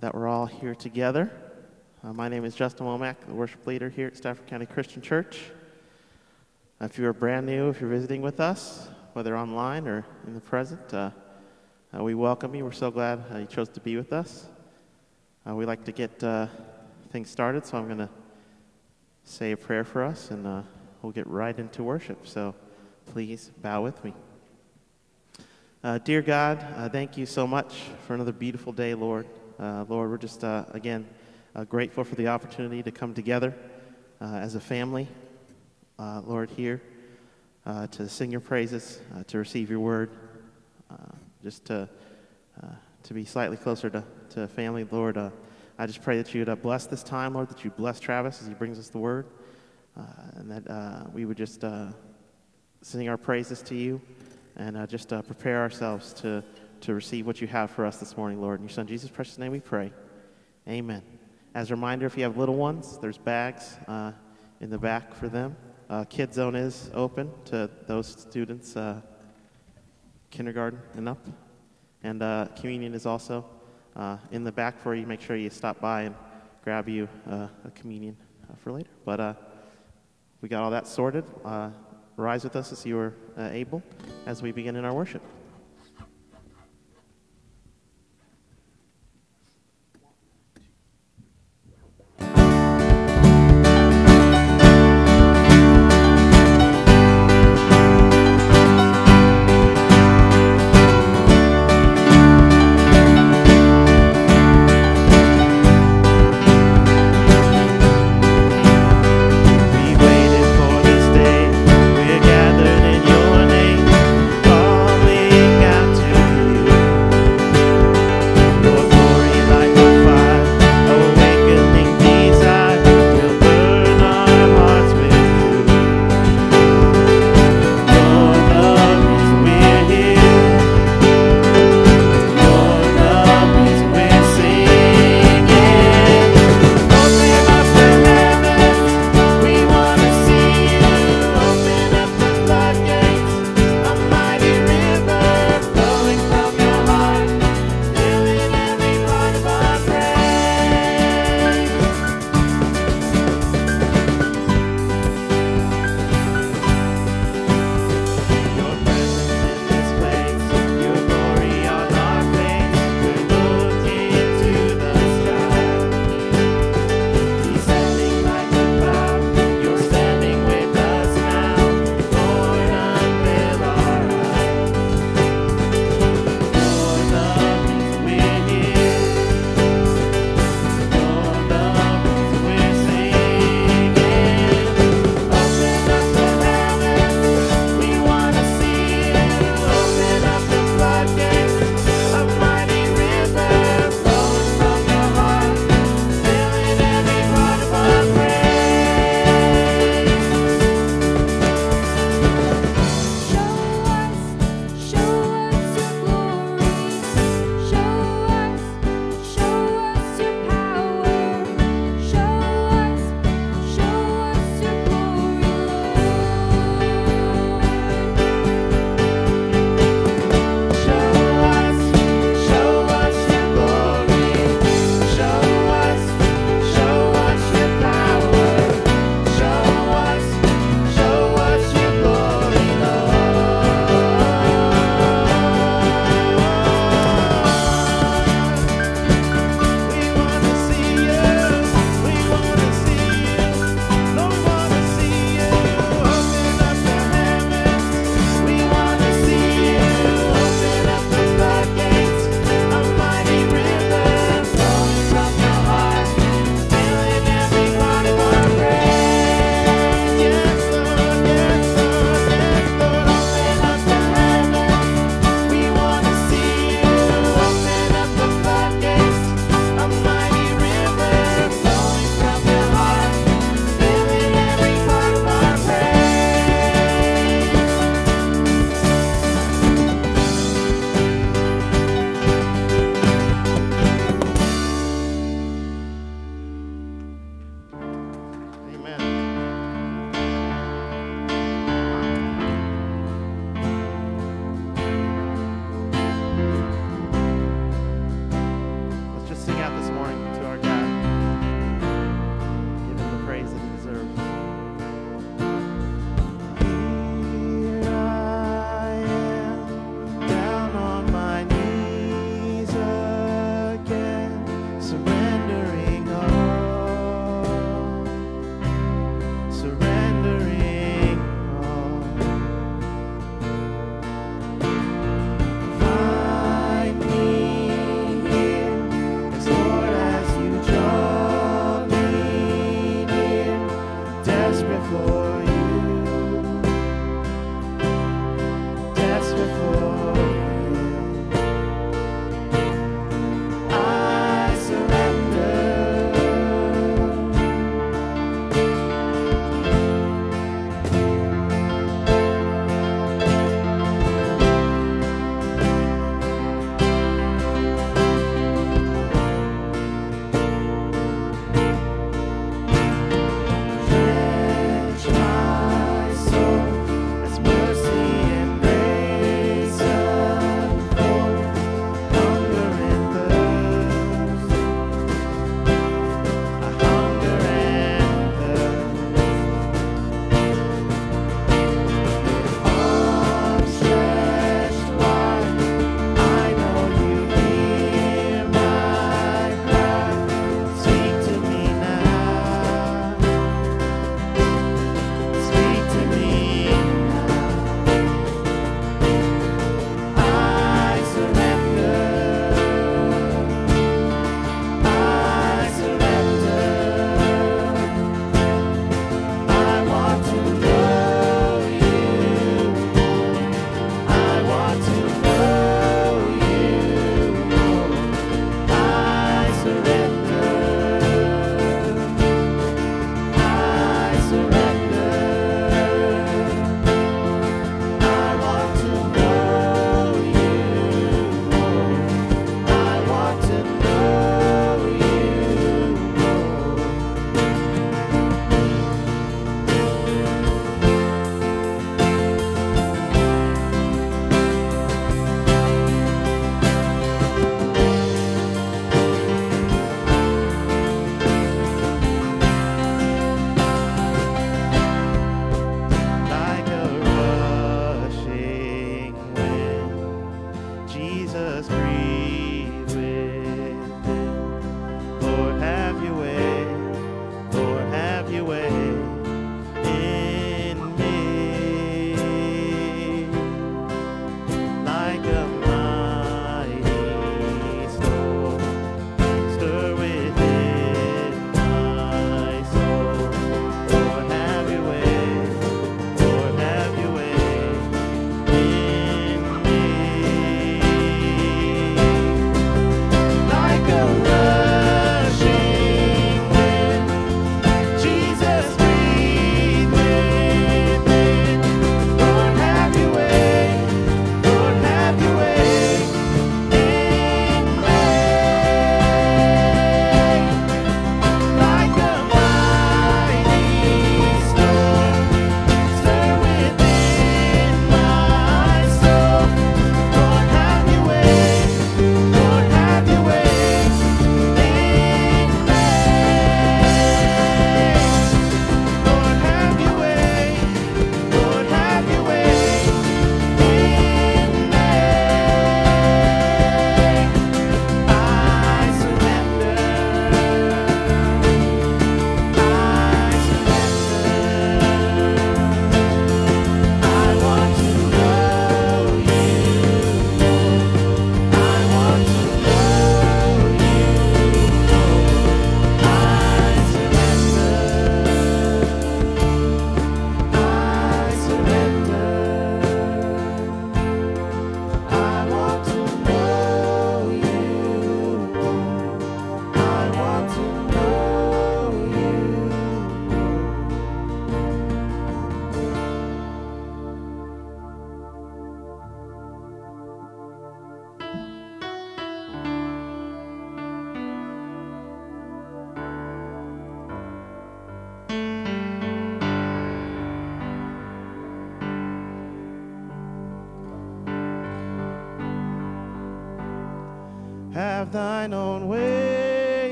that we're all here together. Uh, my name is Justin Womack, the worship leader here at Stafford County Christian Church. Uh, if you are brand new, if you're visiting with us, whether online or in the present, uh, uh we welcome you. We're so glad uh, you chose to be with us. We like to get things started, so I'm going to say a prayer for us and we'll get right into worship. So please bow with me. dear God, thank you so much for another beautiful day, Lord. Uh, Lord, we're just, uh, again, uh, grateful for the opportunity to come together uh, as a family, uh, Lord, here uh, to sing your praises, to receive your word, just to, to be slightly closer to, to family, Lord. I just pray that you would bless this time, Lord, that you bless Travis as he brings us the word, and that we would just sing our praises to you and just prepare ourselves to to receive what you have for us this morning, Lord. In your Son, Jesus' precious name, we pray. Amen. As a reminder, if you have little ones, there's bags uh, in the back for them. Uh, Kid Zone is open to those students, uh, kindergarten and up. And uh, communion is also uh, in the back for you. Make sure you stop by and grab you uh, a communion for later. But we got all that sorted. rise with us as you are able as we begin in our worship.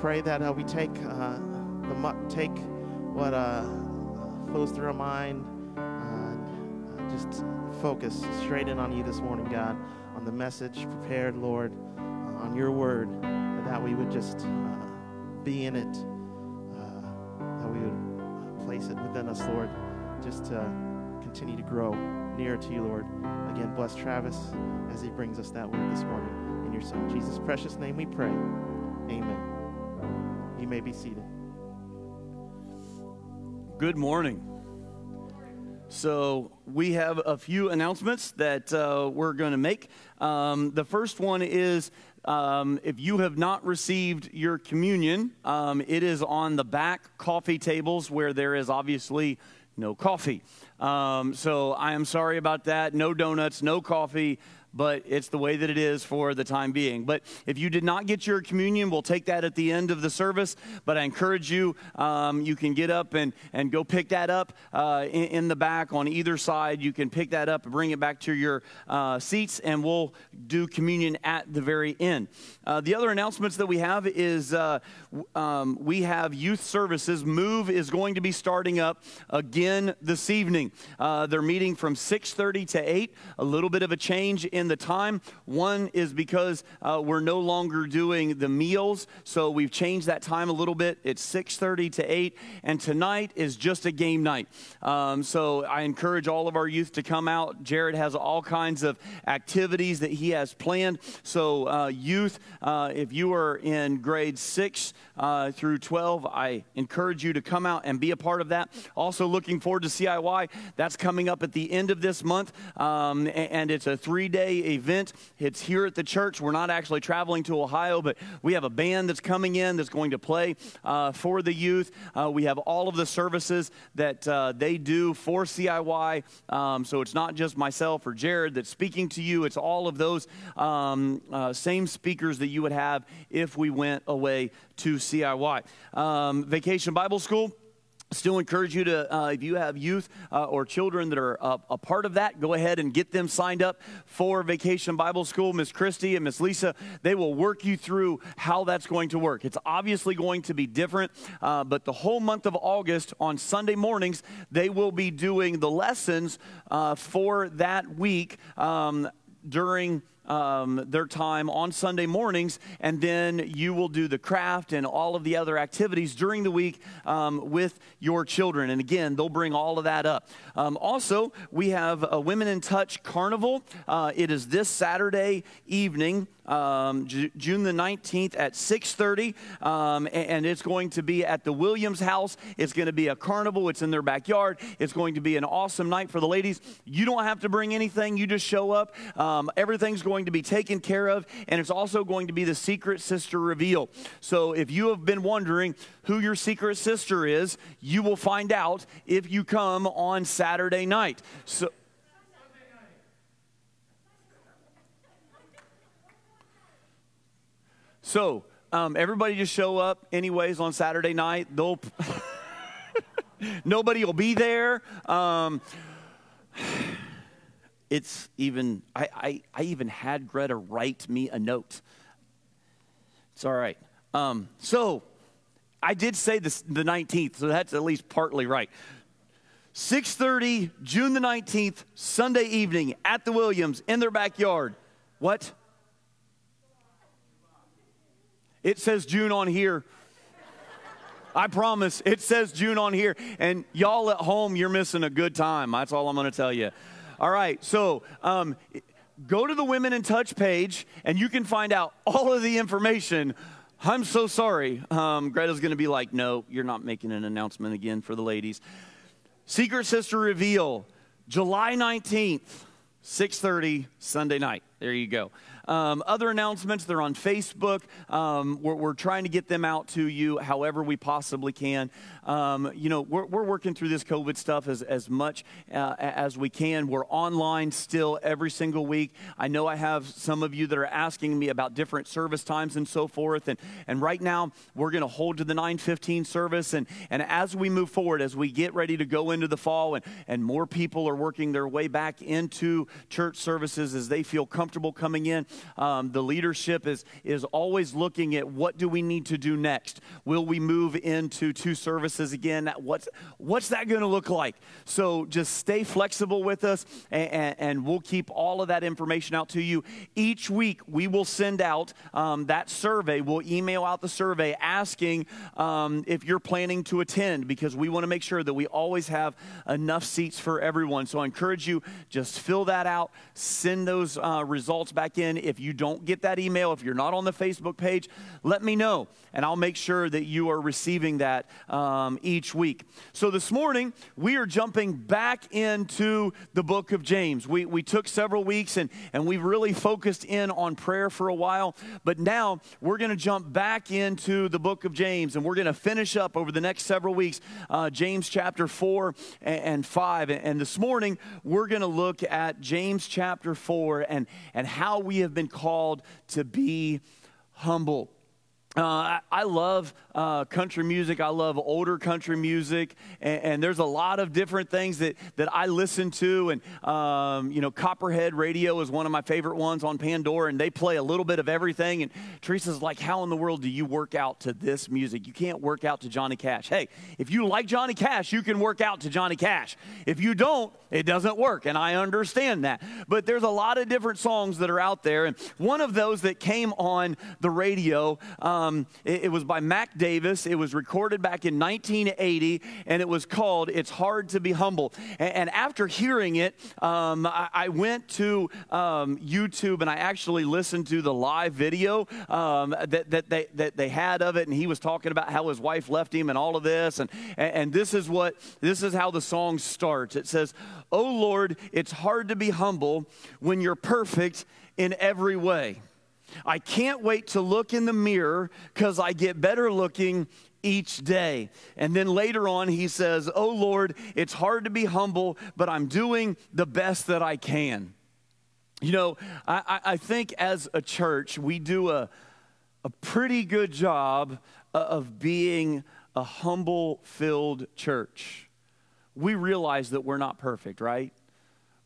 Pray that uh, we take uh, the mu- take what uh, flows through our mind, uh, just focus straight in on you this morning, God, on the message prepared, Lord, uh, on your word, that we would just uh, be in it, that we would place it within us, Lord, just to continue to grow nearer to you, Lord. Again, bless Travis as he brings us that word this morning. In your Son, Jesus' precious name we pray. Amen. You may be seated. Good morning. So, we have a few announcements that uh, we're going to make. Um, the first one is um, if you have not received your communion, um, it is on the back coffee tables where there is obviously no coffee. Um, so, I am sorry about that. No donuts, no coffee but it's the way that it is for the time being. But if you did not get your communion, we'll take that at the end of the service. But I encourage you, um, you can get up and, and go pick that up uh, in, in, the back on either side. You can pick that up and bring it back to your uh, seats, and we'll do communion at the very end. Uh, the other announcements that we have is uh, um, we have youth services. Move is going to be starting up again this evening. Uh, they're meeting from 6:30 to 8. A little bit of a change in the time. One is because uh, we're no longer doing the meals, so we've changed that time a little bit. It's 6:30 to 8, and tonight is just a game night. Um, so I encourage all of our youth to come out. Jared has all kinds of activities that he has planned. So uh, youth, uh, if you are in grade six uh, through 12, I encourage you to come out and be a part of that. Also, looking forward to CIY. That's coming up at the end of this month, um, and it's a three day event. It's here at the church. We're not actually traveling to Ohio, but we have a band that's coming in that's going to play uh, for the youth. Uh, we have all of the services that uh, they do for CIY. Um, so it's not just myself or Jared that's speaking to you, it's all of those um, uh, same speakers that you would have if we went away to CIY. Um, Vacation Bible School. Still encourage you to, uh, if you have youth uh, or children that are uh, a part of that, go ahead and get them signed up for Vacation Bible School. Miss Christy and Miss Lisa, they will work you through how that's going to work. It's obviously going to be different, uh, but the whole month of August on Sunday mornings, they will be doing the lessons uh, for that week um, during um, their time on Sunday mornings, and then you will do the craft and all of the other activities during the week um, with your children. And again, they'll bring all of that up. Um, also, we have a Women in Touch Carnival. Uh, it is this Saturday evening um, J- June the 19th at 6.30 um, and, it's going to be at the williams house. It's going to be a carnival. It's in their backyard. It's going to be an awesome night for the ladies. You don't have to bring anything. You just show up. Um, everything's going to be taken care of and it's also going to be the secret sister reveal. So if you have been wondering who your secret sister is you will find out if you come on saturday night. So So, um, everybody just show up anyways on Saturday night. They'll nobody will be there. Um, it's even I, I, I, even had Greta write me a note. It's all right. Um, so I did say this the 19th, so that's at least partly right. 6:30, June the 19th, Sunday evening at the Williams in their backyard. What? It says June on here. I promise it says June on here. And y'all at home, you're missing a good time. That's all I'm going to tell you. All right, so um, go to the Women in Touch page and you can find out all of the information. I'm so sorry. Um, Greta's going to be like, no, you're not making an announcement again for the ladies. Secret Sister Reveal, July 19th, 6:30 Sunday night. There you go. Um, other announcements, they're on Facebook. Um, we're, we're, trying to get them out to you however we possibly can. Um, you know, we're, we're, working through this COVID stuff as, as much uh, as we can. We're online still every single week. I know I have some of you that are asking me about different service times and so forth. And, and right now, we're going to hold to the 915 service. And, and as we move forward, as we get ready to go into the fall and, and more people are working their way back into church services as they feel comfortable coming in, um, the leadership is, is always looking at what do we need to do next? Will we move into two services again? What's, what's that going to look like? So just stay flexible with us, and, and, we'll keep all of that information out to you. Each week, we will send out um, that survey. We'll email out the survey asking um, if you're planning to attend because we want to make sure that we always have enough seats for everyone. So I encourage you, just fill that out, send those uh, back in. If you don't get that email, if you're not on the Facebook page, let me know, and I'll make sure that you are receiving that um, each week. So this morning, we are jumping back into the book of James. We, we took several weeks and, and we've really focused in on prayer for a while, but now we're going to jump back into the book of James, and we're going to finish up over the next several weeks uh, James chapter 4 and, and 5. And this morning, we're going to look at James chapter 4 and, and how we have been called to be humble. Uh, I, love uh, country music. I love older country music, and, and, there's a lot of different things that, that I listen to. And um, you know, Copperhead Radio is one of my favorite ones on Pandora, and they play a little bit of everything. And Teresa's like, "How in the world do you work out to this music? You can't work out to Johnny Cash." Hey, if you like Johnny Cash, you can work out to Johnny Cash. If you don't, it doesn't work, and I understand that. But there's a lot of different songs that are out there, and one of those that came on the radio. Um, it, it was by Mac Davis. It was recorded back in 1980, and it was called "It's Hard to Be Humble." And, and after hearing it, um, I, I, went to um, YouTube and I actually listened to the live video um, that, that, they, that they had of it, and he was talking about how his wife left him and all of this, and, and this is what this is how the song starts. It says, "Oh Lord, it's hard to be humble when you're perfect in every way." I can't wait to look in the mirror because I get better looking each day. And then later on, he says, Oh Lord, it's hard to be humble, but I'm doing the best that I can. You know, I, I think as a church, we do a, a pretty good job of being a humble filled church. We realize that we're not perfect, right?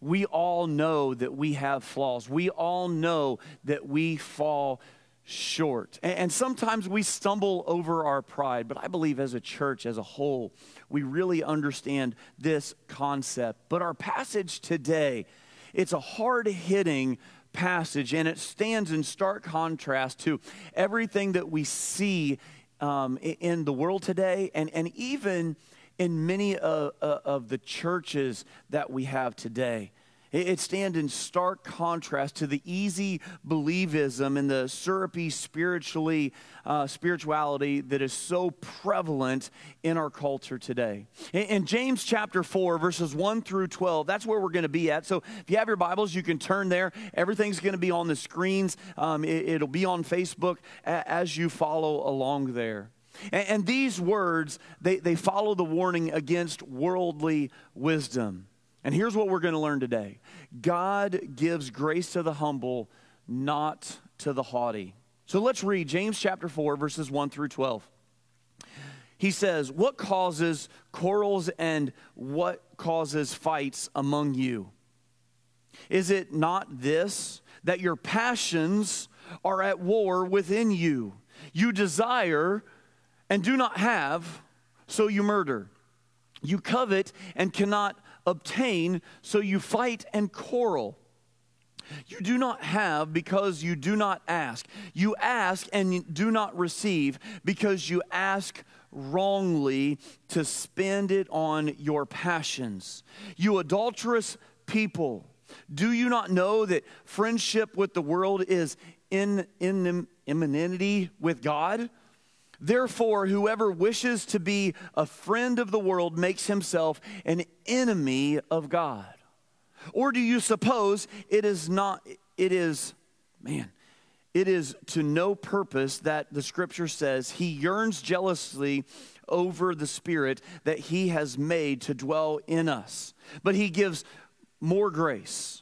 We all know that we have flaws. We all know that we fall short. And, sometimes we stumble over our pride, but I believe as a church as a whole, we really understand this concept. But our passage today, it's a hard hitting passage, and it stands in stark contrast to everything that we see um, in the world today and, and even in many uh, uh, of the churches that we have today. It stands in stark contrast to the easy believism and the syrupy spiritually uh, spirituality that is so prevalent in our culture today. In, in James chapter 4, verses 1 through 12, that's where we're going to be at. So if you have your Bibles, you can turn there. Everything's going to be on the screens, um, it, will be on Facebook as you follow along there. And, and these words, they, they follow the warning against worldly wisdom. And here's what we're going to learn today God gives grace to the humble, not to the haughty. So let's read James chapter 4, verses 1 through 12. He says, What causes quarrels and what causes fights among you? Is it not this, that your passions are at war within you? You desire and do not have, so you murder. You covet and cannot obtain, so you fight and quarrel. You do not have because you do not ask. You ask and do not receive because you ask wrongly to spend it on your passions. You adulterous people, do you not know that friendship with the world is in, in enmity with God? Therefore, whoever wishes to be a friend of the world makes himself an enemy of God. Or do you suppose it is not, it is, man, it is to no purpose that the scripture says he yearns jealously over the spirit that he has made to dwell in us. But he gives more grace.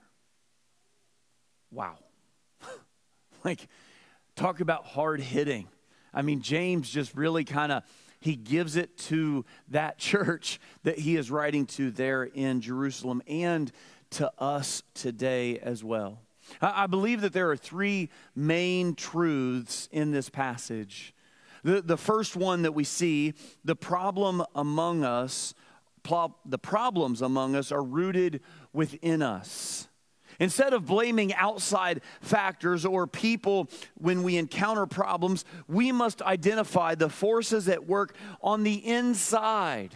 Wow. like, talk about hard hitting. I mean, James just really kind of he gives it to that church that he is writing to there in Jerusalem and to us today as well. I believe that there are three main truths in this passage. The, the first one that we see the problem among us, the problems among us are rooted within us. Instead of blaming outside factors or people when we encounter problems, we must identify the forces at work on the inside.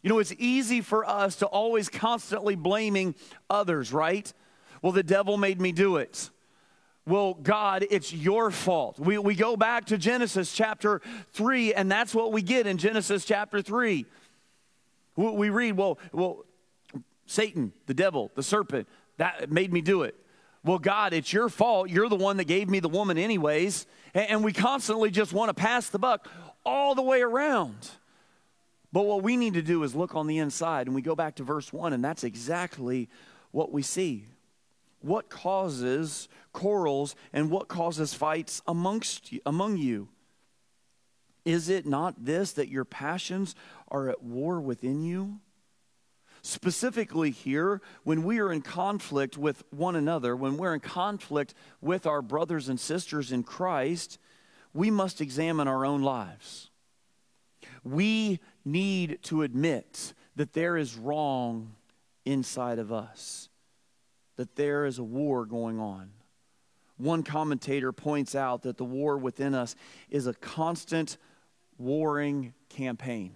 You know, it's easy for us to always constantly blaming others, right? Well, the devil made me do it. Well, God, it's your fault. We, we go back to Genesis chapter 3, and that's what we get in Genesis chapter 3. We, read, well, well, Satan, the devil, the serpent, that made me do it. Well, God, it's your fault. You're the one that gave me the woman, anyways. And, we constantly just want to pass the buck all the way around. But what we need to do is look on the inside, and we go back to verse 1, and that's exactly what we see. What causes quarrels and what causes fights amongst you, among you? Is it not this that your passions are at war within you? Specifically, here, when we are in conflict with one another, when we're in conflict with our brothers and sisters in Christ, we must examine our own lives. We need to admit that there is wrong inside of us, that there is a war going on. One commentator points out that the war within us is a constant warring campaign.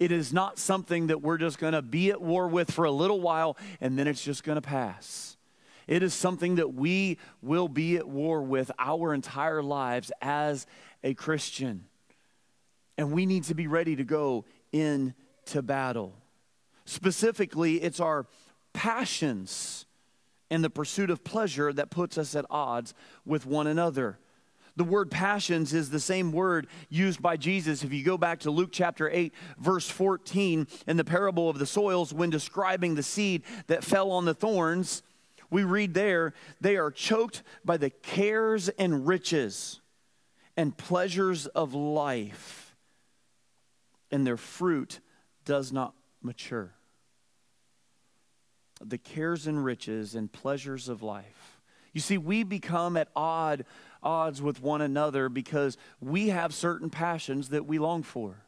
It is not something that we're just going to be at war with for a little while and then it's just going to pass. It is something that we will be at war with our entire lives as a Christian. And we need to be ready to go into battle. Specifically, it's our passions and the pursuit of pleasure that puts us at odds with one another. The word passions is the same word used by Jesus. If you go back to Luke chapter 8, verse 14, in the parable of the soils, when describing the seed that fell on the thorns, we read there, they are choked by the cares and riches and pleasures of life, and their fruit does not mature. The cares and riches and pleasures of life. You see, we become at odd odds with one another because we have certain passions that we long for.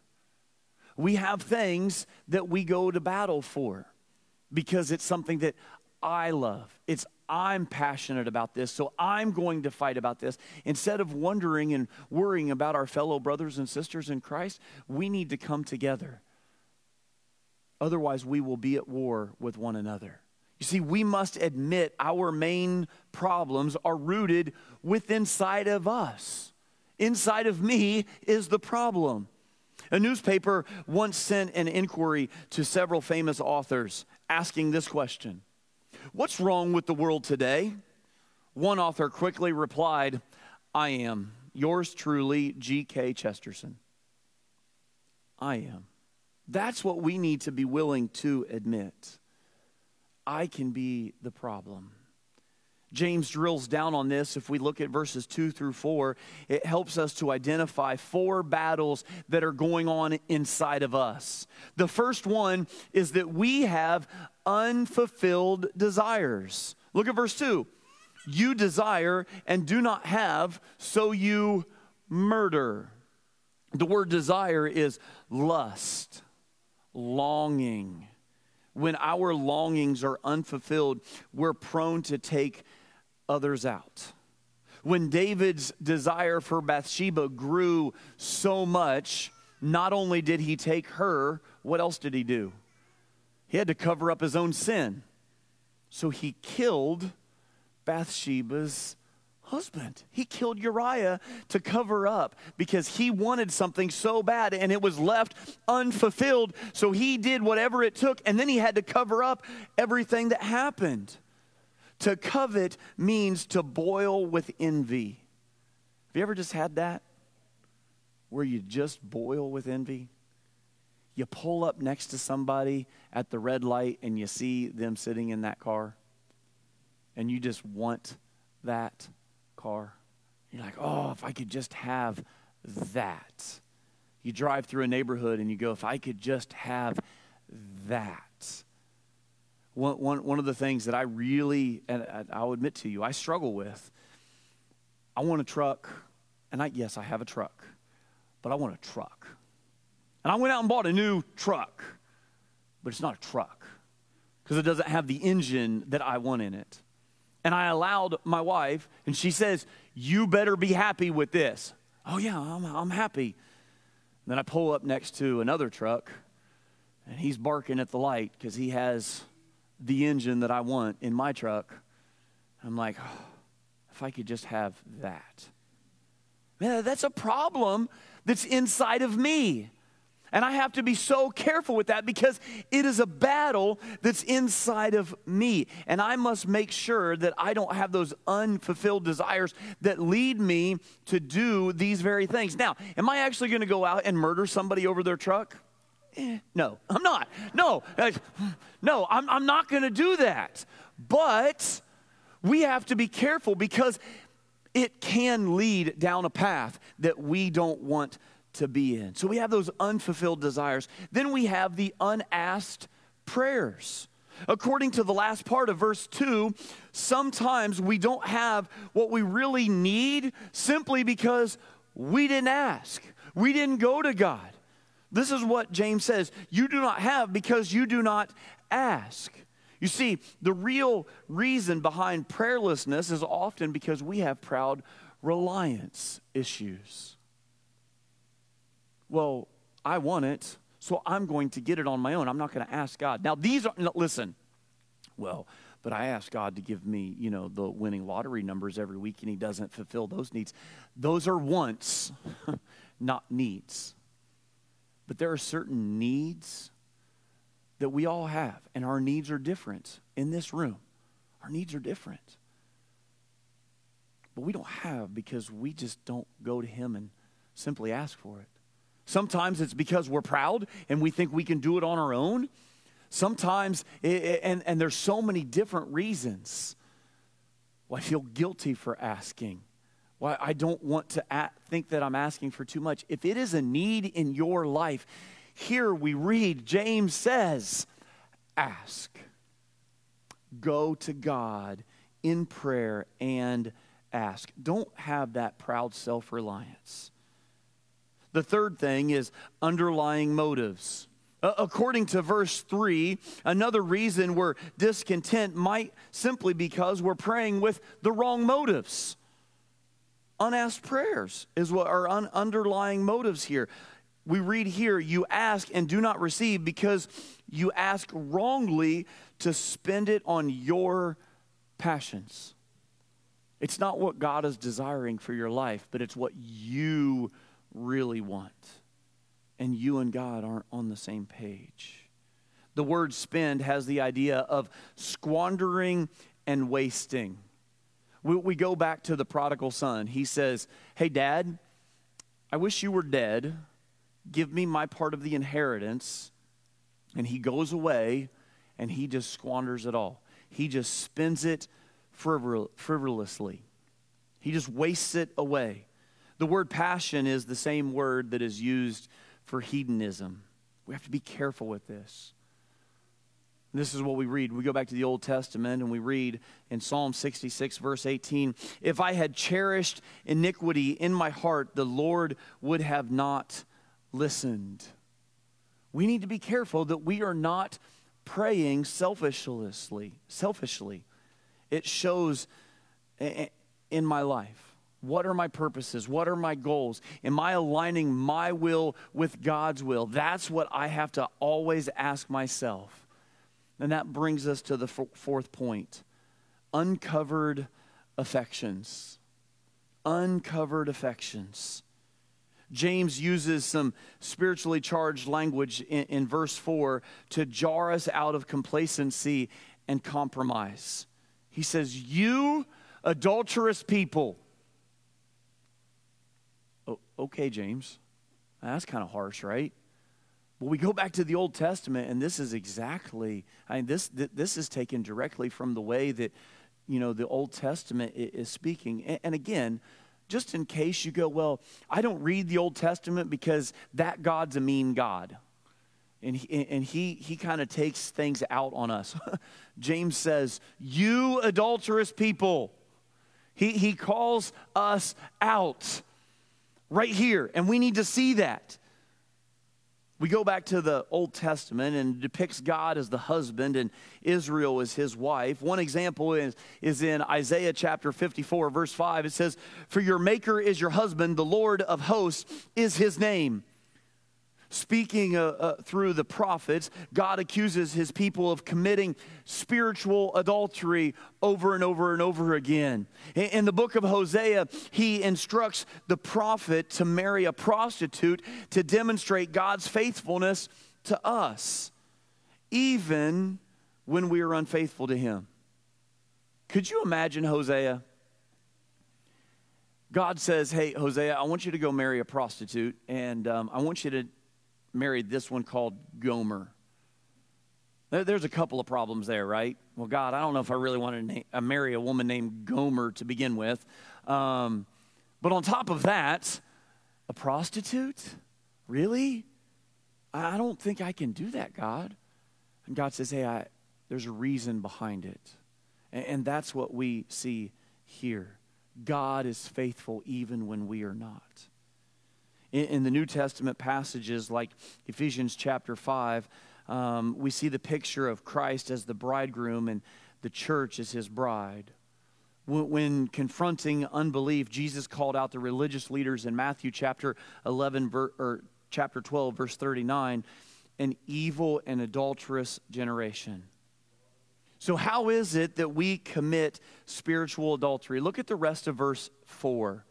We have things that we go to battle for because it's something that I love. It's I'm passionate about this, so I'm going to fight about this. Instead of wondering and worrying about our fellow brothers and sisters in Christ, we need to come together. Otherwise, we will be at war with one another. You see, we must admit our main problems are rooted within inside of us. Inside of me is the problem. A newspaper once sent an inquiry to several famous authors asking this question What's wrong with the world today? One author quickly replied, I am. Yours truly, G.K. Chesterton. I am. That's what we need to be willing to admit. I can be the problem. James drills down on this. If we look at verses 2 through 4, it helps us to identify four battles that are going on inside of us. The first one is that we have unfulfilled desires. Look at verse 2. You desire and do not have, so you murder. The word desire is lust, longing when our longings are unfulfilled, we're prone to take others out. When David's desire for Bathsheba grew so much, not only did he take her, what else did he do? He had to cover up his own sin. So he killed Bathsheba's husband. He killed Uriah to cover up because he wanted something so bad and it was left unfulfilled. So he did whatever it took and then he had to cover up everything that happened. To covet means to boil with envy. Have you ever just had that? Where you just boil with envy? You pull up next to somebody at the red light and you see them sitting in that car and you just want that car. You're like, oh, if I could just have that. You drive through a neighborhood and you go, if I could just have that. One, one, one of the things that I really, and I'll admit to you, I struggle with, I want a truck, and I, yes, I have a truck, but I want a truck. And I went out and bought a new truck, but it's not a truck because it doesn't have the engine that I want in it and I allowed my wife, and she says, You better be happy with this. Oh, yeah, I'm, I'm happy. Then I pull up next to another truck, and he's barking at the light because he has the engine that I want in my truck. I'm like, oh, if I could just have that. Man, that's a problem that's inside of me. And I have to be so careful with that because it is a battle that's inside of me. And I must make sure that I don't have those unfulfilled desires that lead me to do these very things. Now, am I actually going to go out and murder somebody over their truck? Eh, no, I'm not. No, no, I'm, I'm not going to do that. But we have to be careful because it can lead down a path that we don't want to be in. So we have those unfulfilled desires. Then we have the unasked prayers. According to the last part of verse 2, sometimes we don't have what we really need simply because we didn't ask. We didn't go to God. This is what James says you do not have because you do not ask. You see, the real reason behind prayerlessness is often because we have proud reliance issues. Well, I want it, so I'm going to get it on my own. I'm not going to ask God. Now, these are, listen, well, but I ask God to give me, you know, the winning lottery numbers every week and He doesn't fulfill those needs. Those are wants, not needs. But there are certain needs that we all have, and our needs are different in this room. Our needs are different. But we don't have because we just don't go to Him and simply ask for it. Sometimes it's because we're proud and we think we can do it on our own. Sometimes, it, and, and there's so many different reasons why I feel guilty for asking, why I don't want to think that I'm asking for too much. If it is a need in your life, here we read, James says, ask. Go to God in prayer and ask. Don't have that proud self reliance. The third thing is underlying motives. According to verse 3, another reason we're discontent might simply because we're praying with the wrong motives. Unasked prayers is what our un- underlying motives here we read here, you ask and do not receive because you ask wrongly to spend it on your passions. It's not what God is desiring for your life, but it's what you really want. And you and God aren't on the same page. The word spend has the idea of squandering and wasting. We, we go back to the prodigal son. He says, Hey, dad, I wish you were dead Give me my part of the inheritance. And he goes away and he just squanders it all. He just spends it frivol- frivolously, he just wastes it away. The word passion is the same word that is used for hedonism. We have to be careful with this. This is what we read. We go back to the Old Testament and we read in Psalm 66, verse 18 If I had cherished iniquity in my heart, the Lord would have not listened. We need to be careful that we are not praying selfishly. Selfishly, it shows in my life. What are my purposes? What are my goals? Am I aligning my will with God's will? That's what I have to always ask myself. And that brings us to the fourth point uncovered affections. Uncovered affections. James uses some spiritually charged language in, in, verse 4 to jar us out of complacency and compromise. He says, You adulterous people. Okay, James. That's kind of harsh, right? Well, we go back to the Old Testament, and this is exactly, I mean, this, this is taken directly from the way that, you know, the Old Testament is speaking. And, and again, just in case you go, well, I don't read the Old Testament because that God's a mean God. And he, and he, he kind of takes things out on us. James says, You adulterous people. He, he calls us out right here, and we need to see that. We go back to the Old Testament and depicts God as the husband and Israel as his wife. One example is, is in Isaiah chapter 54, verse 5. It says, For your maker is your husband, the Lord of hosts is his name. Speaking uh, uh, through the prophets, God accuses his people of committing spiritual adultery over and over and over again. In, in the book of Hosea, he instructs the prophet to marry a prostitute to demonstrate God's faithfulness to us, even when we are unfaithful to him. Could you imagine Hosea? God says, Hey, Hosea, I want you to go marry a prostitute, and um, I want you to marry this one called Gomer. There's a couple of problems there, right? Well, God, I don't know if I really want to uh, marry a woman named Gomer to begin with. Um, but on top of that, a prostitute? Really? I don't think I can do that, God. And God says, Hey, I, there's a reason behind it. And, and that's what we see here. God is faithful even when we are not. In, in the New Testament passages like Ephesians chapter 5, um, we see the picture of Christ as the bridegroom and the church as his bride. When, confronting unbelief, Jesus called out the religious leaders in Matthew chapter 11, ver, or chapter 12, verse 39, an evil and adulterous generation. So, how is it that we commit spiritual adultery? Look at the rest of verse 4.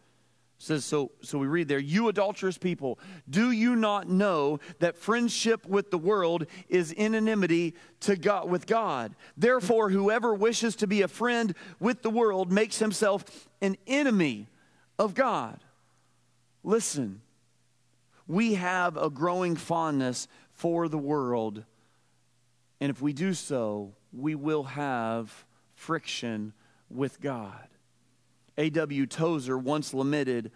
Says so so we read there you adulterous people do you not know that friendship with the world is enmity to God with God therefore whoever wishes to be a friend with the world makes himself an enemy of God listen we have a growing fondness for the world and if we do so we will have friction with God. A.W. Tozer once lamented,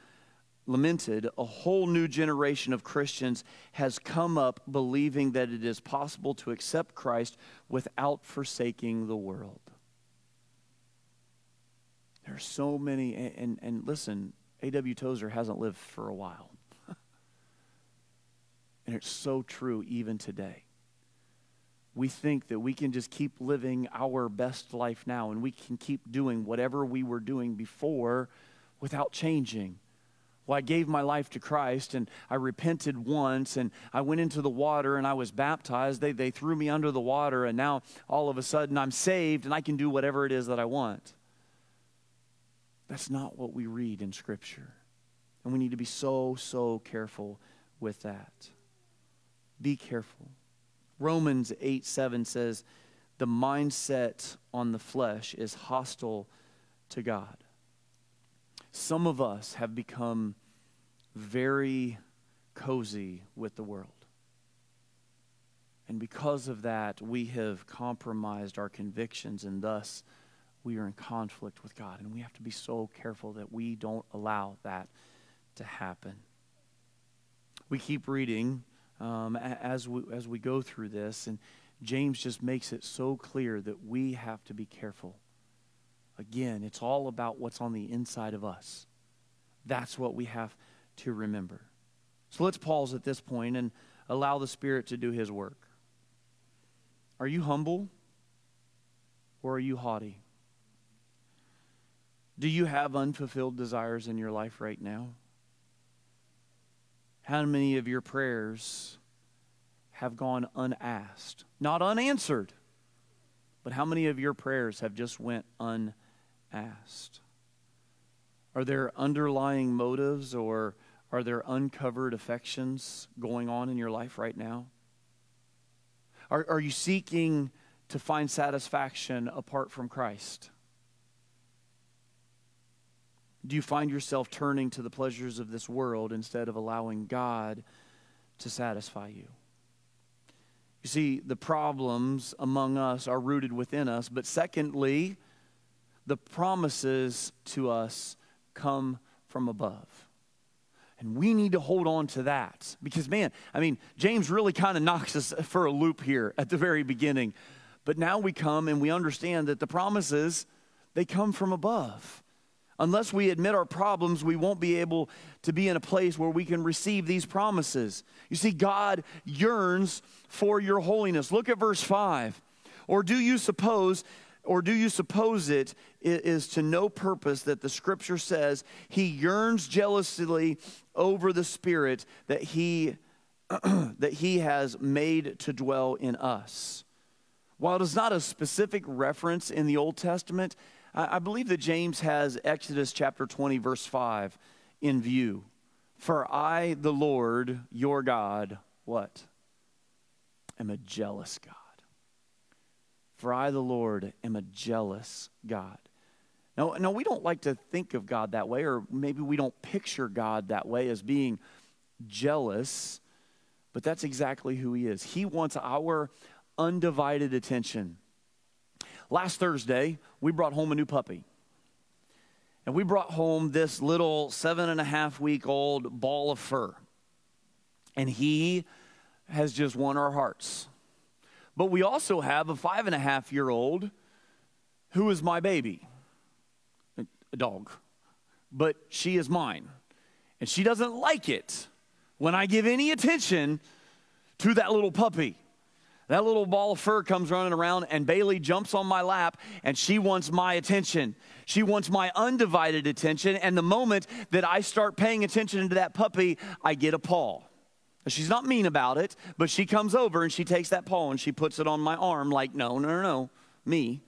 lamented, a whole new generation of Christians has come up believing that it is possible to accept Christ without forsaking the world. There are so many, and, and, and listen, A.W. Tozer hasn't lived for a while. and it's so true even today we think that we can just keep living our best life now and we can keep doing whatever we were doing before without changing. Well, I gave my life to Christ and I repented once and I went into the water and I was baptized. They, they threw me under the water and now all of a sudden I'm saved and I can do whatever it is that I want. That's not what we read in Scripture. And we need to be so, so careful with that. Be careful. Romans 8 7 says, the mindset on the flesh is hostile to God. Some of us have become very cozy with the world. And because of that, we have compromised our convictions, and thus we are in conflict with God. And we have to be so careful that we don't allow that to happen. We keep reading um, as, we, as we go through this. And James just makes it so clear that we have to be careful. Again, it's all about what's on the inside of us. That's what we have to remember. So let's pause at this point and allow the Spirit to do His work. Are you humble or are you haughty? Do you have unfulfilled desires in your life right now? How many of your prayers have gone unasked? Not unanswered, but how many of your prayers have just went unasked? Are there underlying motives or are there uncovered affections going on in your life right now? Are, are you seeking to find satisfaction apart from Christ? Do you find yourself turning to the pleasures of this world instead of allowing God to satisfy you? You see, the problems among us are rooted within us, but secondly, the promises to us come from above. And we need to hold on to that because, man, I mean, James really kind of knocks us for a loop here at the very beginning. But now we come and we understand that the promises, they come from above. Unless we admit our problems, we won't be able to be in a place where we can receive these promises. You see, God yearns for your holiness. Look at verse 5. Or do you suppose, or do you suppose it is to no purpose that the scripture says he yearns jealously over the spirit that he that he has made to dwell in us. While it is not a specific reference in the Old Testament, I, believe that James has Exodus chapter 20, verse 5 in view. For I, the Lord, your God, what? Am a jealous God. For I, the Lord, am a jealous God. Now, now, we don't like to think of God that way, or maybe we don't picture God that way as being jealous, but that's exactly who He is. He wants our undivided attention. Last Thursday, we brought home a new puppy. And we brought home this little seven and a half week old ball of fur. And he has just won our hearts. But we also have a five and a half year old who is my baby, a dog. But she is mine. And she doesn't like it when I give any attention to that little puppy. That little ball of fur comes running around, and Bailey jumps on my lap, and she wants my attention. She wants my undivided attention. And the moment that I start paying attention to that puppy, I get a paw. She's not mean about it, but she comes over and she takes that paw and she puts it on my arm, like, no, no, no, no, me.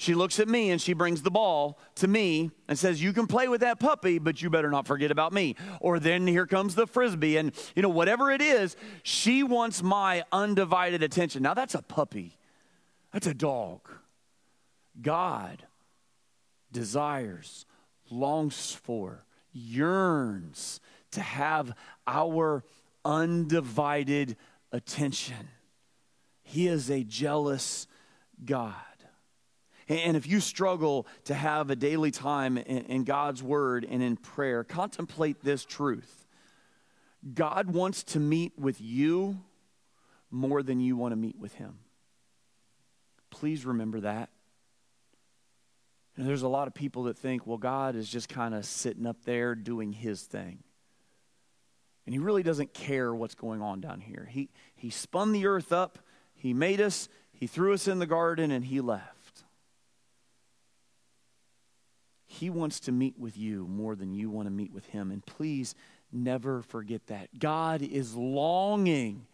She looks at me and she brings the ball to me and says, You can play with that puppy, but you better not forget about me. Or then here comes the frisbee. And, you know, whatever it is, she wants my undivided attention. Now, that's a puppy, that's a dog. God desires, longs for, yearns to have our undivided attention. He is a jealous God. And if you struggle to have a daily time in, God's word and in prayer, contemplate this truth. God wants to meet with you more than you want to meet with him. Please remember that. And there's a lot of people that think, well, God is just kind of sitting up there doing his thing. And he really doesn't care what's going on down here. He, he spun the earth up, he made us, he threw us in the garden, and he left. He wants to meet with you more than you want to meet with him. And please never forget that. God is longing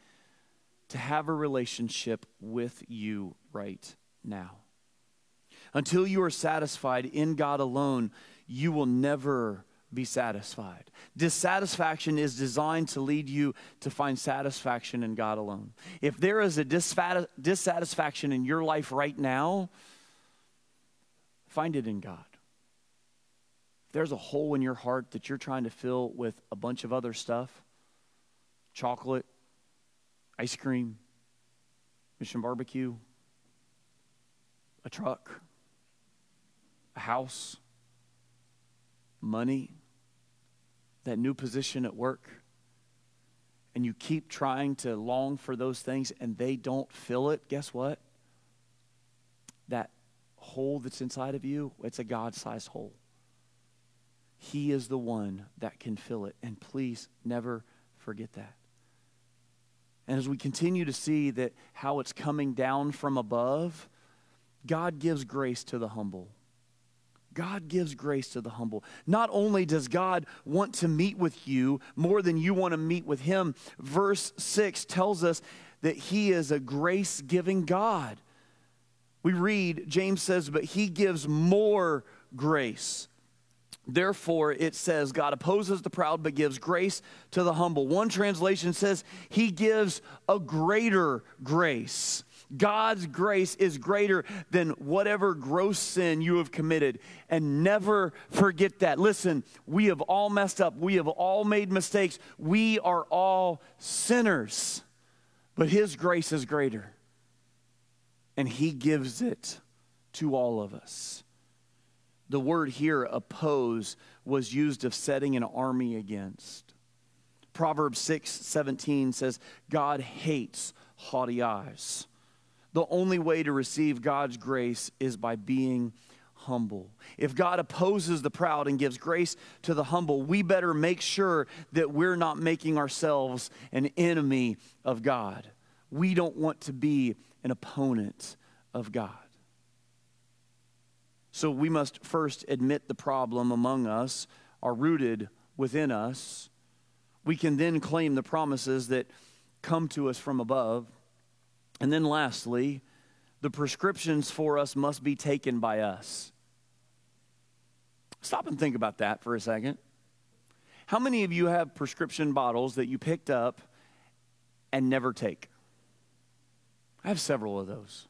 to have a relationship with you right now. Until you are satisfied in God alone, you will never be satisfied. Dissatisfaction is designed to lead you to find satisfaction in God alone. If there is a dissatisfaction in your life right now, find it in God there's a hole in your heart that you're trying to fill with a bunch of other stuff chocolate, ice cream, mission barbecue, a truck, a house, money, that new position at work, and you keep trying to long for those things and they don't fill it, guess what? That hole that's inside of you, it's a God sized hole. He is the one that can fill it. And please never forget that. And as we continue to see that how it's coming down from above, God gives grace to the humble. God gives grace to the humble. Not only does God want to meet with you more than you want to meet with Him, verse 6 tells us that He is a grace giving God. We read, James says, but He gives more grace. Therefore, it says, God opposes the proud but gives grace to the humble. One translation says, He gives a greater grace. God's grace is greater than whatever gross sin you have committed. And never forget that. Listen, we have all messed up, we have all made mistakes, we are all sinners. But His grace is greater, and He gives it to all of us. The word here, oppose, was used of setting an army against. Proverbs 6 17 says, God hates haughty eyes. The only way to receive God's grace is by being humble. If God opposes the proud and gives grace to the humble, we better make sure that we're not making ourselves an enemy of God. We don't want to be an opponent of God. So we must first admit the problem among us are rooted within us. we can then claim the promises that come to us from above. And then lastly, the prescriptions for us must be taken by us. Stop and think about that for a second. How many of you have prescription bottles that you picked up and never take? I have several of those.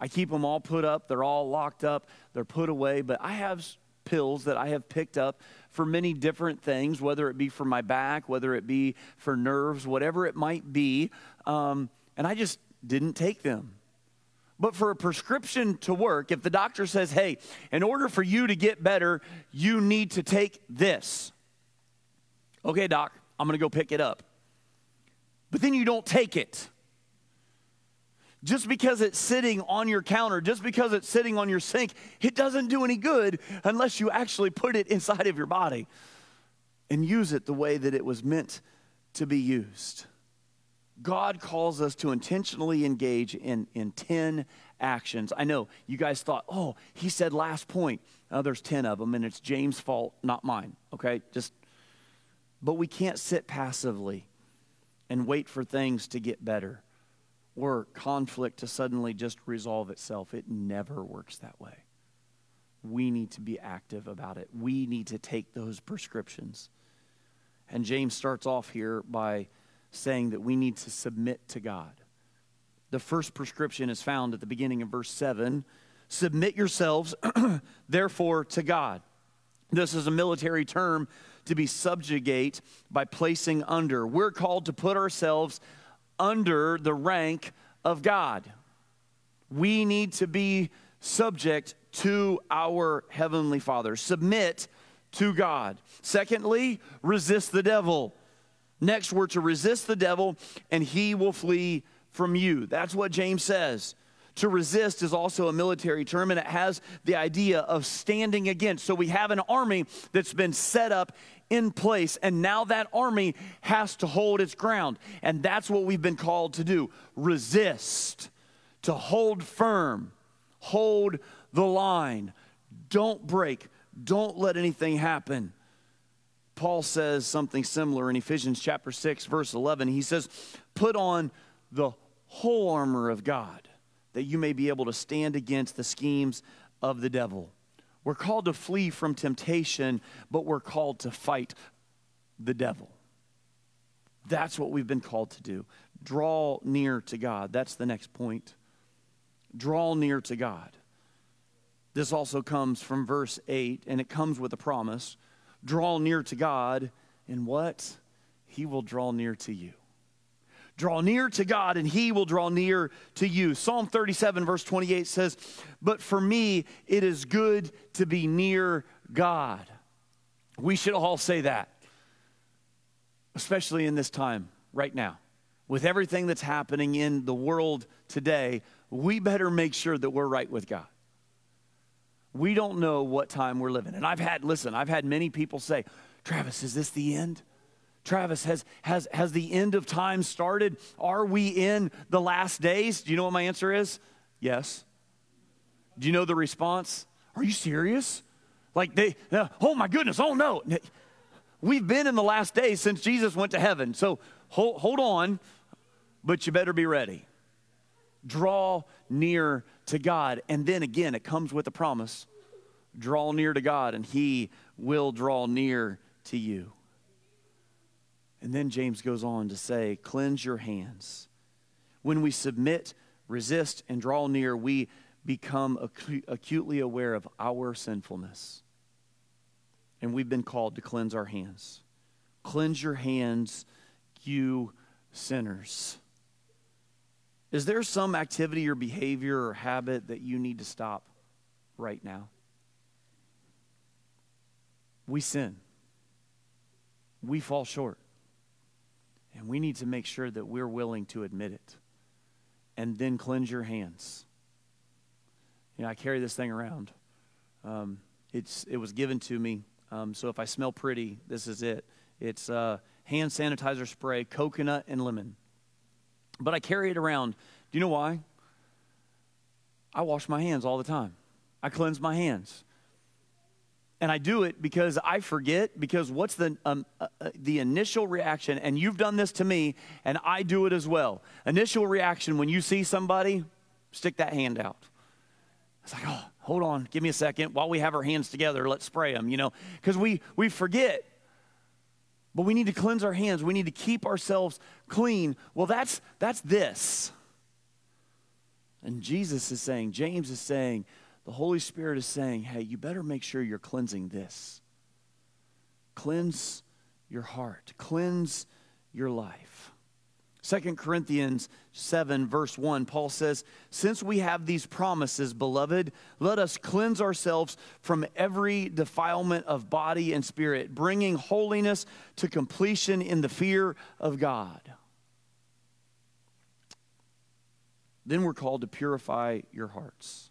I keep them all put up, they're all locked up, they're put away, but I have pills that I have picked up for many different things, whether it be for my back, whether it be for nerves, whatever it might be, um, and I just didn't take them. But for a prescription to work, if the doctor says, hey, in order for you to get better, you need to take this. Okay, doc, I'm to go pick it up. But then you don't take it. Just because it's sitting on your counter, just because it's sitting on your sink, it doesn't do any good unless you actually put it inside of your body and use it the way that it was meant to be used. God calls us to intentionally engage in, in 10 actions. I know you guys thought, oh, he said last point. Oh, there's 10 of them, and it's James' fault, not mine. Okay? Just, but we can't sit passively and wait for things to get better or conflict to suddenly just resolve itself. It never works that way. We need to be active about it. We need to take those prescriptions. And James starts off here by saying that we need to submit to God. The first prescription is found at the beginning of verse 7 Submit yourselves, therefore, to God. This is a military term to be subjugate by placing under. We're called to put ourselves under the rank of God. We need to be subject to our Heavenly Father. Submit to God. Secondly, resist the devil. Next, we're to resist the devil and he will flee from you. That's what James says. To resist is also a military term and it has the idea of standing against. So we have an army that's been set up in place, and now that army has to hold its ground. And that's what we've been called to do resist, to hold firm, hold the line. Don't break, don't let anything happen. Paul says something similar in Ephesians chapter 6 verse 11. He says, "Put on the whole armor of God, that you may be able to stand against the schemes of the devil." We're called to flee from temptation, but we're called to fight the devil. That's what we've been called to do. Draw near to God. That's the next point. Draw near to God. This also comes from verse 8, and it comes with a promise draw near to God, and what? He will draw near to you. Draw near to God, and He will draw near to you. Psalm 37, verse 28 says, But for me, it is good to be near God. We should all say that, especially in this time, right now. With everything that's happening in the world today, we better make sure that we're right with God we don't know what time we're living. And I've had, listen, I've had many people say, Travis, is this the end? Travis, has, has, has the end of time started? Are we in the last days? Do you know what my answer is? Yes. Do you know the response? Are you serious? Like they, uh, oh my goodness, oh no. We've been in the last days since Jesus went to heaven. So hold, hold on, but you better be ready. Draw near to God. And then again, it comes with a promise draw near to God, and He will draw near to you. And then James goes on to say, Cleanse your hands. When we submit, resist, and draw near, we become acutely aware of our sinfulness. And we've been called to cleanse our hands. Cleanse your hands, you sinners. Is there some activity or behavior or habit that you need to stop right now? We sin. We fall short. And we need to make sure that we're willing to admit it. And then cleanse your hands. You know, I carry this thing around. Um, it's, it was given to me. Um, so if I smell pretty, this is it. It's uh, hand sanitizer spray, coconut, and lemon. But I carry it around. Do you know why? I wash my hands all the time. I cleanse my hands. And I do it because I forget, because what's the, um, uh, uh, the initial reaction? And you've done this to me, and I do it as well. Initial reaction when you see somebody, stick that hand out. It's like, oh, hold on, give me a second. While we have our hands together, let's spray them, you know, because we, we forget. But we need to cleanse our hands. We need to keep ourselves clean. Well, that's, that's this. And Jesus is saying, James is saying, the Holy Spirit is saying, hey, you better make sure you're cleansing this. Cleanse your heart, cleanse your life. 2 Corinthians 7, verse 1, Paul says, Since we have these promises, beloved, let us cleanse ourselves from every defilement of body and spirit, bringing holiness to completion in the fear of God. Then we're called to purify your hearts.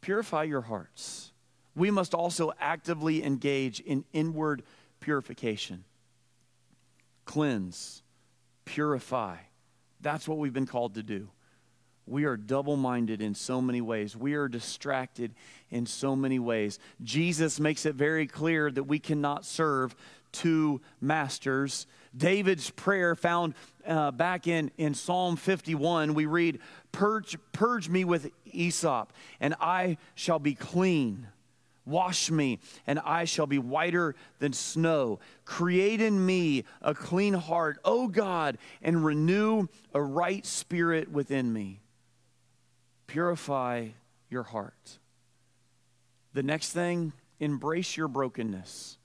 Purify your hearts. We must also actively engage in inward purification. Cleanse, purify. That's what we've been called to do. We are double minded in so many ways. We are distracted in so many ways. Jesus makes it very clear that we cannot serve two masters. David's prayer found uh, back in, in Psalm 51, we read, purge, purge me with hyssop, and I shall be clean. Wash me, and I shall be whiter than snow. Create in me a clean heart, O God, and renew a right spirit within me. Purify your heart. The next thing, embrace your brokenness.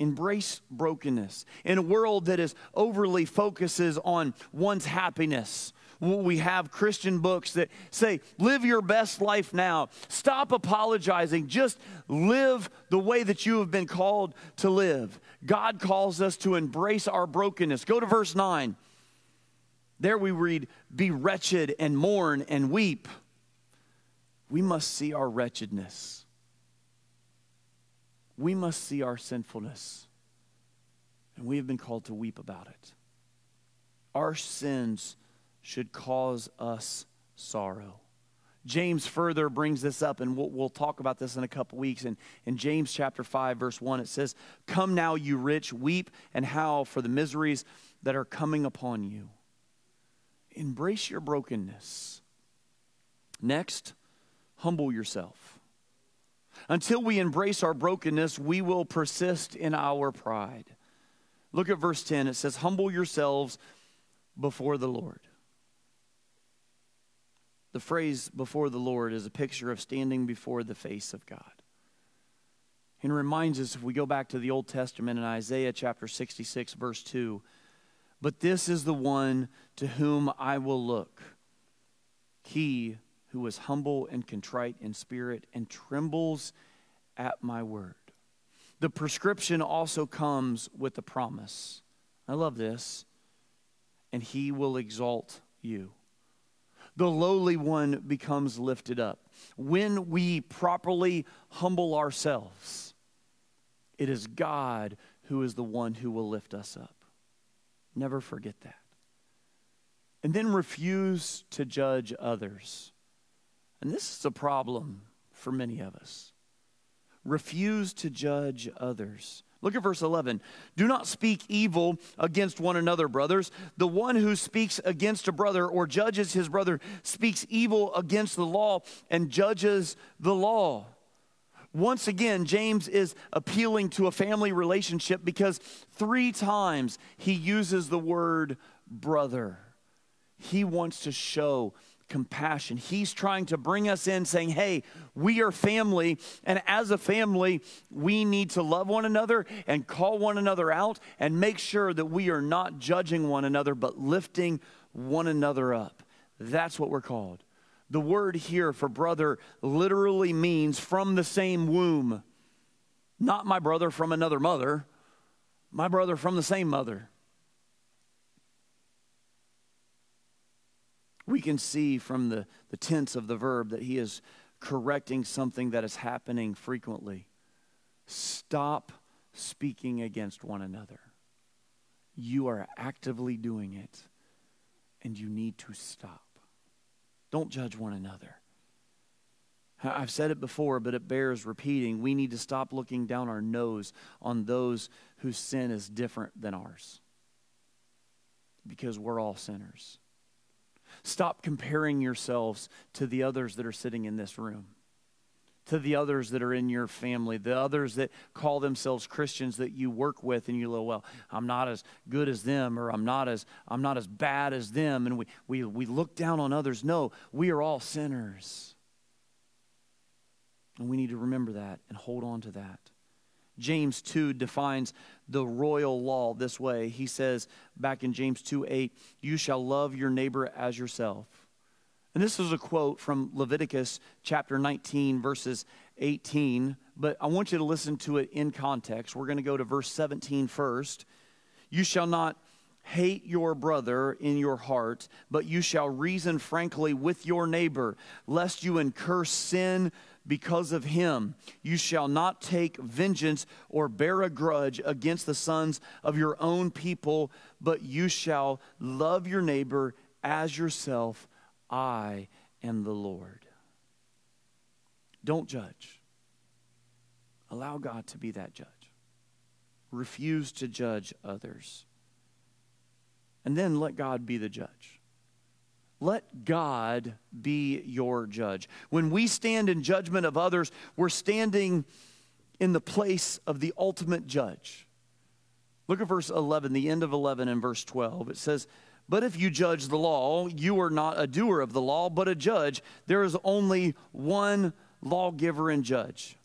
Embrace brokenness. In a world that is overly focuses on one's happiness, we have Christian books that say, live your best life now. Stop apologizing. Just live the way that you have been called to live. God calls us to embrace our brokenness. Go to verse 9. There we read, Be wretched and mourn and weep. We must see our wretchedness we must see our sinfulness, and we have been called to weep about it. Our sins should cause us sorrow. James further brings this up, and we'll, we'll talk about this in a couple weeks. And in James chapter 5, verse 1, it says, Come now, you rich, weep and howl for the miseries that are coming upon you. Embrace your brokenness. Next, humble yourself. Until we embrace our brokenness, we will persist in our pride. Look at verse 10. It says, Humble yourselves before the Lord. The phrase before the Lord is a picture of standing before the face of God. And reminds us, if we go back to the Old Testament in Isaiah chapter 66, verse 2, but this is the one to whom I will look. He who is humble and contrite in spirit and trembles at my word. The prescription also comes with the promise. I love this. And he will exalt you. The lowly one becomes lifted up. When we properly humble ourselves, it is God who is the one who will lift us up. Never forget that. And then refuse to judge others. And this is a problem for many of us. Refuse to judge others. Look at verse 11. Do not speak evil against one another, brothers. The one who speaks against a brother or judges his brother speaks evil against the law and judges the law. Once again, James is appealing to a family relationship because three times he uses the word brother. He wants to show compassion. He's trying to bring us in, saying, Hey, we are family. And as a family, we need to love one another and call one another out and make sure that we are not judging one another, but lifting one another up. That's what we're called. The word here for brother literally means from the same womb. Not my brother from another mother, my brother from the same mother. We can see from the, the tense of the verb that he is correcting something that is happening frequently. Stop speaking against one another. You are actively doing it, and you need to stop. Don't judge one another. I've said it before, but it bears repeating. We need to stop looking down our nose on those whose sin is different than ours because we're all sinners. Stop comparing yourselves to the others that are sitting in this room, to the others that are in your family, the others that call themselves Christians that you work with, and you go, "Well, I'm not as good as them, or I'm not as I'm not as bad as them," and we we we look down on others. No, we are all sinners. And we need to remember that and hold on to that. James 2 defines the royal law this way. He says back in James 2 8, you shall love your neighbor as yourself. And this is a quote from Leviticus chapter 19, verses 18, but I want you to listen to it in context. We're going to go to verse 17 first. You shall not hate your brother in your heart, but you shall reason frankly with your neighbor, lest you incur sin because of him. You shall not take vengeance or bear a grudge against the sons of your own people, but you shall love your neighbor as yourself. I am the Lord. Don't judge. Allow God to be that judge. Refuse to judge others. And then let God be the judge. Let God be your judge. When we stand in judgment of others, we're standing in the place of the ultimate judge. Look at verse 11, the end of 11 and verse 12. It says, But if you judge the law, you are not a doer of the law, but a judge. There is only one lawgiver and judge.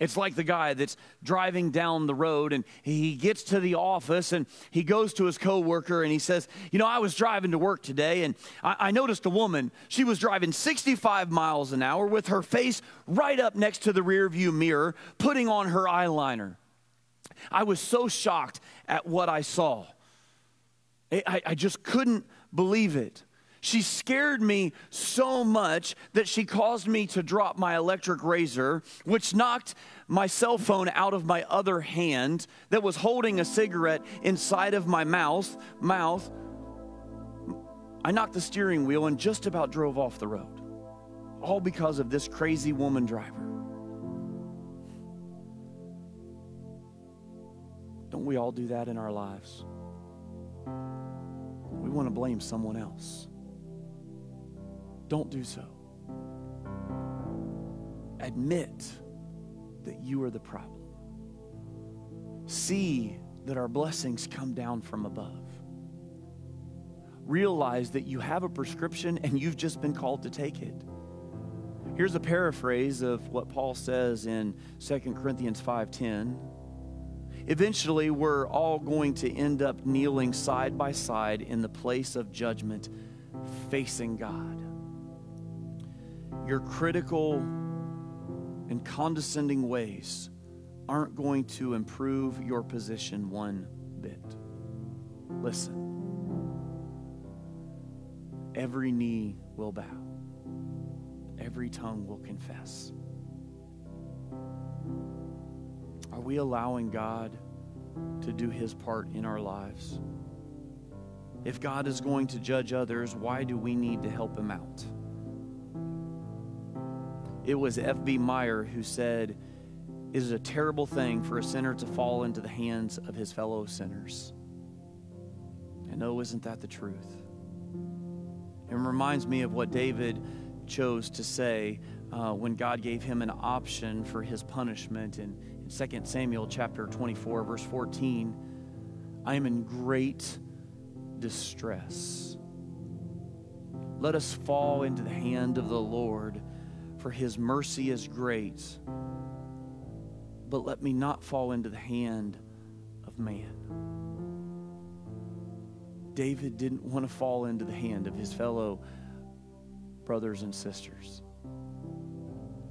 It's like the guy that's driving down the road and he gets to the office and he goes to his coworker and he says, You know, I was driving to work today and I, I, noticed a woman. She was driving 65 miles an hour with her face right up next to the rear view mirror, putting on her eyeliner. I was so shocked at what I saw. I, I just couldn't believe it. She scared me so much that she caused me to drop my electric razor, which knocked my cell phone out of my other hand that was holding a cigarette inside of my mouth. Mouth. I knocked the steering wheel and just about drove off the road. All because of this crazy woman driver. Don't we all do that in our lives? We want to blame someone else. Don't do so. Admit that you are the problem. See that our blessings come down from above. Realize that you have a prescription and you've just been called to take it. Here's a paraphrase of what Paul says in 2 Corinthians 5:10. Eventually, we're all going to end up kneeling side by side in the place of judgment facing God your critical and condescending ways aren't going to improve your position one bit. Listen, every knee will bow, every tongue will confess. Are we allowing God to do his part in our lives? If God is going to judge others, why do we need to help him out? It was F.B. Meyer who said, It is a terrible thing for a sinner to fall into the hands of his fellow sinners. And oh, isn't that the truth? It reminds me of what David chose to say uh, when God gave him an option for his punishment in, in 2 Samuel chapter 24, verse 14. I am in great distress. Let us fall into the hand of the Lord for his mercy is great. But let me not fall into the hand of man. David didn't want to fall into the hand of his fellow brothers and sisters.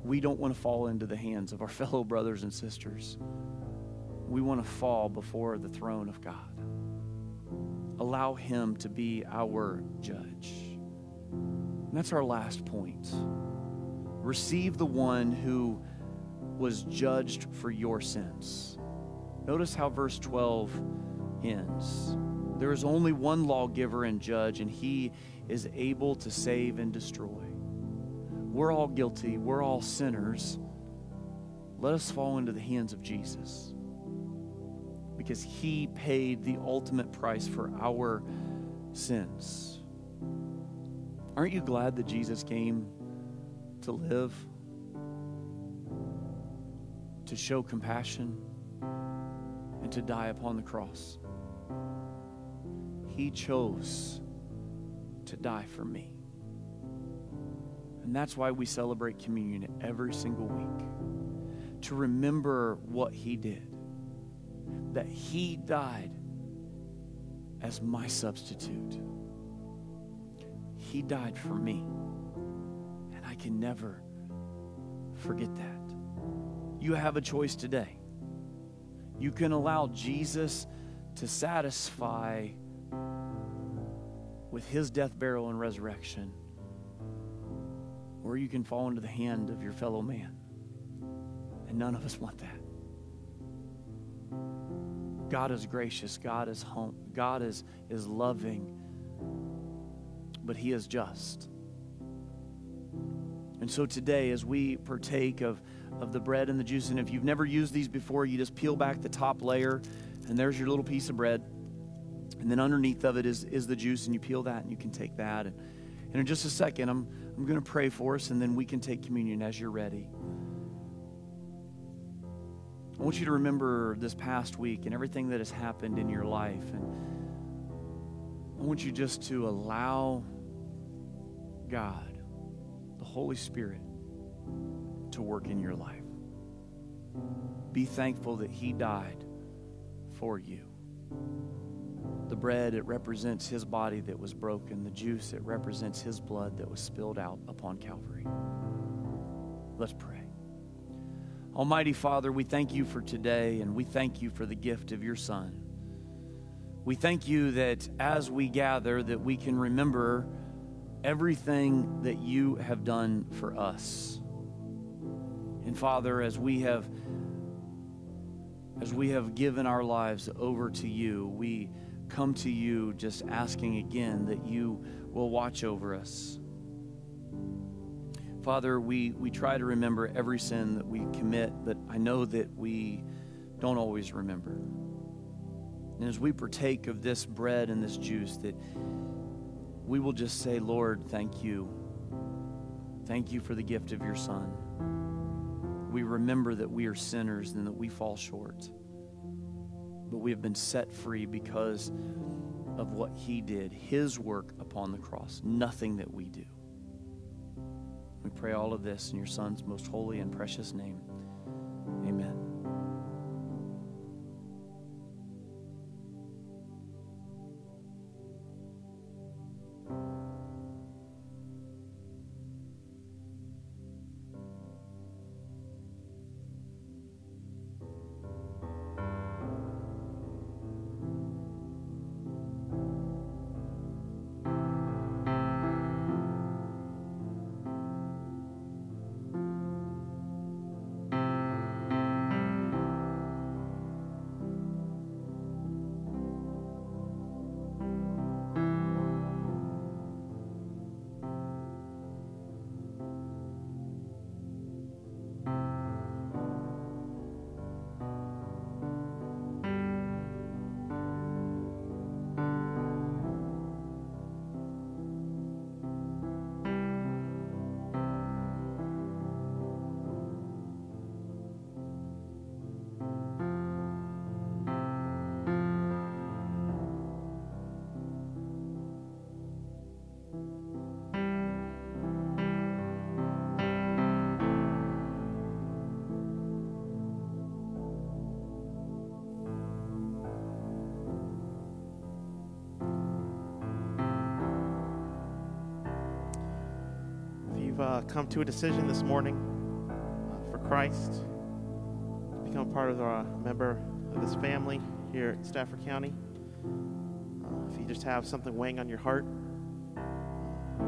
We don't want to fall into the hands of our fellow brothers and sisters. We want to fall before the throne of God. Allow Him to be our judge. And that's our last point receive the one who was judged for your sins. Notice how verse 12 ends. There is only one lawgiver and judge, and he is able to save and destroy. we're all guilty, we're all sinners. Let us fall into the hands of Jesus because he paid the ultimate price for our sins. Aren't you glad that Jesus came to live, to show compassion, and to die upon the cross? He chose to die for me. And that's why we celebrate communion every single week to remember what He did, that He died as my substitute. He died for me. Can never forget that. You have a choice today. You can allow Jesus to satisfy with his death, burial, and resurrection, or you can fall into the hand of your fellow man. And none of us want that. God is gracious, God is home, God is, is loving, but He is just. And so today, as we partake of, of the bread and the juice, and if you've never used these before, you just peel back the top layer, and there's your little piece of bread. And then underneath of it is, is the juice, and you peel that, and you can take that. And, and in just a second, I'm, I'm going to pray for us, and then we can take communion as you're ready. I want you to remember this past week and everything that has happened in your life. And I want you just to allow God, Holy Spirit, to work in your life. Be thankful that He died for you. The bread, it represents His body that was broken. The juice, it represents His blood that was spilled out upon Calvary. Let's pray. Almighty Father, we thank you for today and we thank you for the gift of your Son. We thank you that as we gather that we can remember everything that you have done for us. And Father, as we have as we have given our lives over to you, we come to you just asking again that you will watch over us Father, we, we try to remember every sin that we commit, but I know that we don't always remember. And as we partake of this bread and this juice, that we will just say, Lord, thank you. Thank you for the gift of your Son. We remember that we are sinners and that we fall short. But we have been set free because of what he did, his work upon the cross, nothing that we do. We pray all of this in your Son's most holy and precious name. Amen. Come to a decision this morning uh, for Christ, to become part of a member of this family here at Stafford County, uh, if you just have something weighing on your heart, your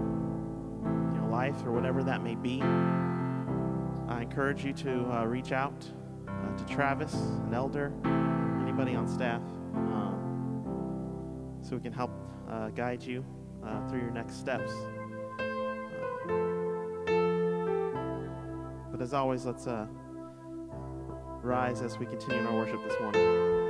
know, life or whatever that may be, I encourage you to uh, reach out uh, to Travis, an elder, anybody on staff, um, so we can help uh, guide you through your next steps. As always, let's uh, rise as we continue in our worship this morning.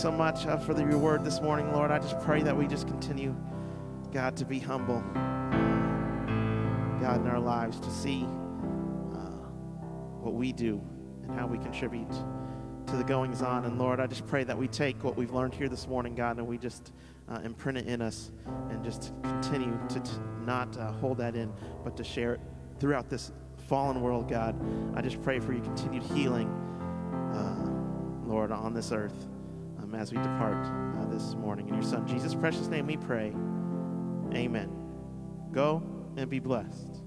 So much uh, for the, your word this morning, Lord. I just pray that we just continue, God, to be humble, God, in our lives, to see uh, what we do and how we contribute to the goings on. And Lord, I just pray that we take what we've learned here this morning, God, and we just uh, imprint it in us and just continue to t- not uh, hold that in, but to share it throughout this fallen world, God. I just pray for your continued healing, uh, Lord, on this earth um, as we depart uh, this morning. In your Son, Jesus' precious name, we pray. Amen. Go and be blessed.